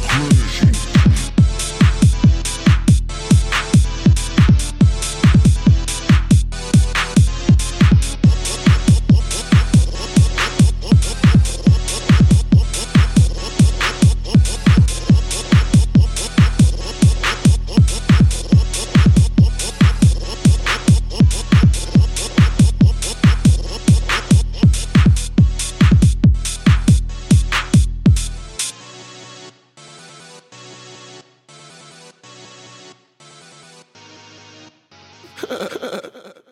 great. Ha ha ha!